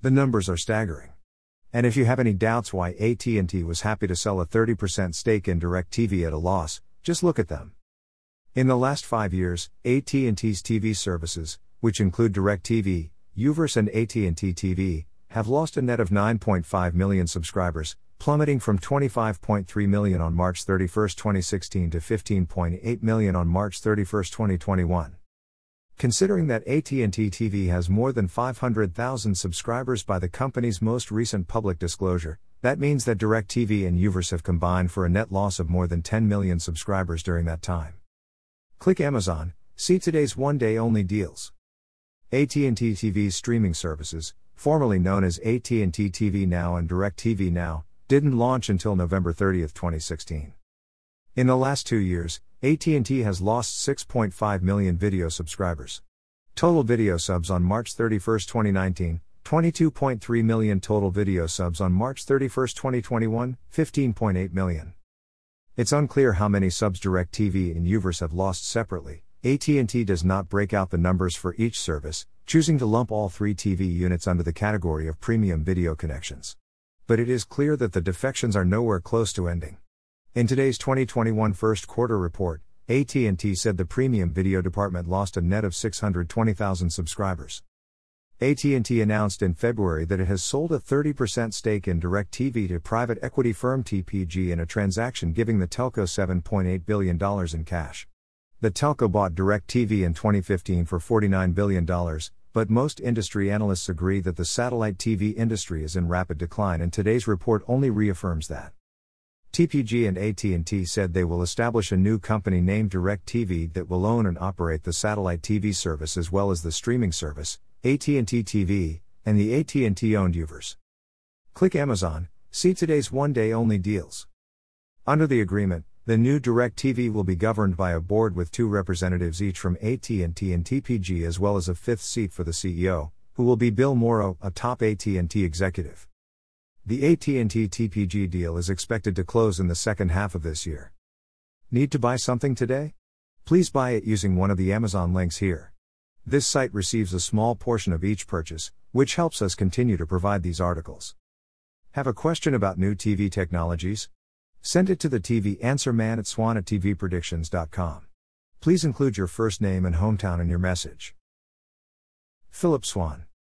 The numbers are staggering. And if you have any doubts why AT&T was happy to sell a 30% stake in DirecTV at a loss, just look at them. In the last 5 years, AT&T's TV services, which include DirecTV, Uverse and AT&T TV, have lost a net of 9.5 million subscribers, plummeting from 25.3 million on March 31, 2016 to 15.8 million on March 31, 2021. Considering that AT&T TV has more than 500,000 subscribers by the company's most recent public disclosure, that means that DirecTV and Uverse have combined for a net loss of more than 10 million subscribers during that time. Click Amazon, see today's one-day only deals. AT&T TV's streaming services, formerly known as AT&T TV Now and DirecTV Now, didn't launch until November 30, 2016. In the last 2 years, AT&T has lost 6.5 million video subscribers. Total video subs on March 31, 2019, 22.3 million total video subs on March 31, 2021, 15.8 million. It's unclear how many subs DirecTV and Uverse have lost separately. AT&T does not break out the numbers for each service, choosing to lump all 3 TV units under the category of premium video connections. But it is clear that the defections are nowhere close to ending. In today's 2021 first quarter report, AT&T said the premium video department lost a net of 620,000 subscribers. AT&T announced in February that it has sold a 30% stake in DirecTV to private equity firm TPG in a transaction giving the telco $7.8 billion in cash. The telco bought DirecTV in 2015 for $49 billion, but most industry analysts agree that the satellite TV industry is in rapid decline and today's report only reaffirms that. TPG and AT&T said they will establish a new company named DirecTV that will own and operate the satellite TV service as well as the streaming service, AT&T TV, and the AT&T owned Uverse. Click Amazon, see today's one-day only deals. Under the agreement, the new DirecTV will be governed by a board with two representatives each from AT&T and TPG as well as a fifth seat for the CEO, who will be Bill Morrow, a top AT&T executive. The AT&T TPG deal is expected to close in the second half of this year. Need to buy something today? Please buy it using one of the Amazon links here. This site receives a small portion of each purchase, which helps us continue to provide these articles. Have a question about new TV technologies? Send it to the TV answer man at swann at tvpredictions.com. Please include your first name and hometown in your message. Phillip Swann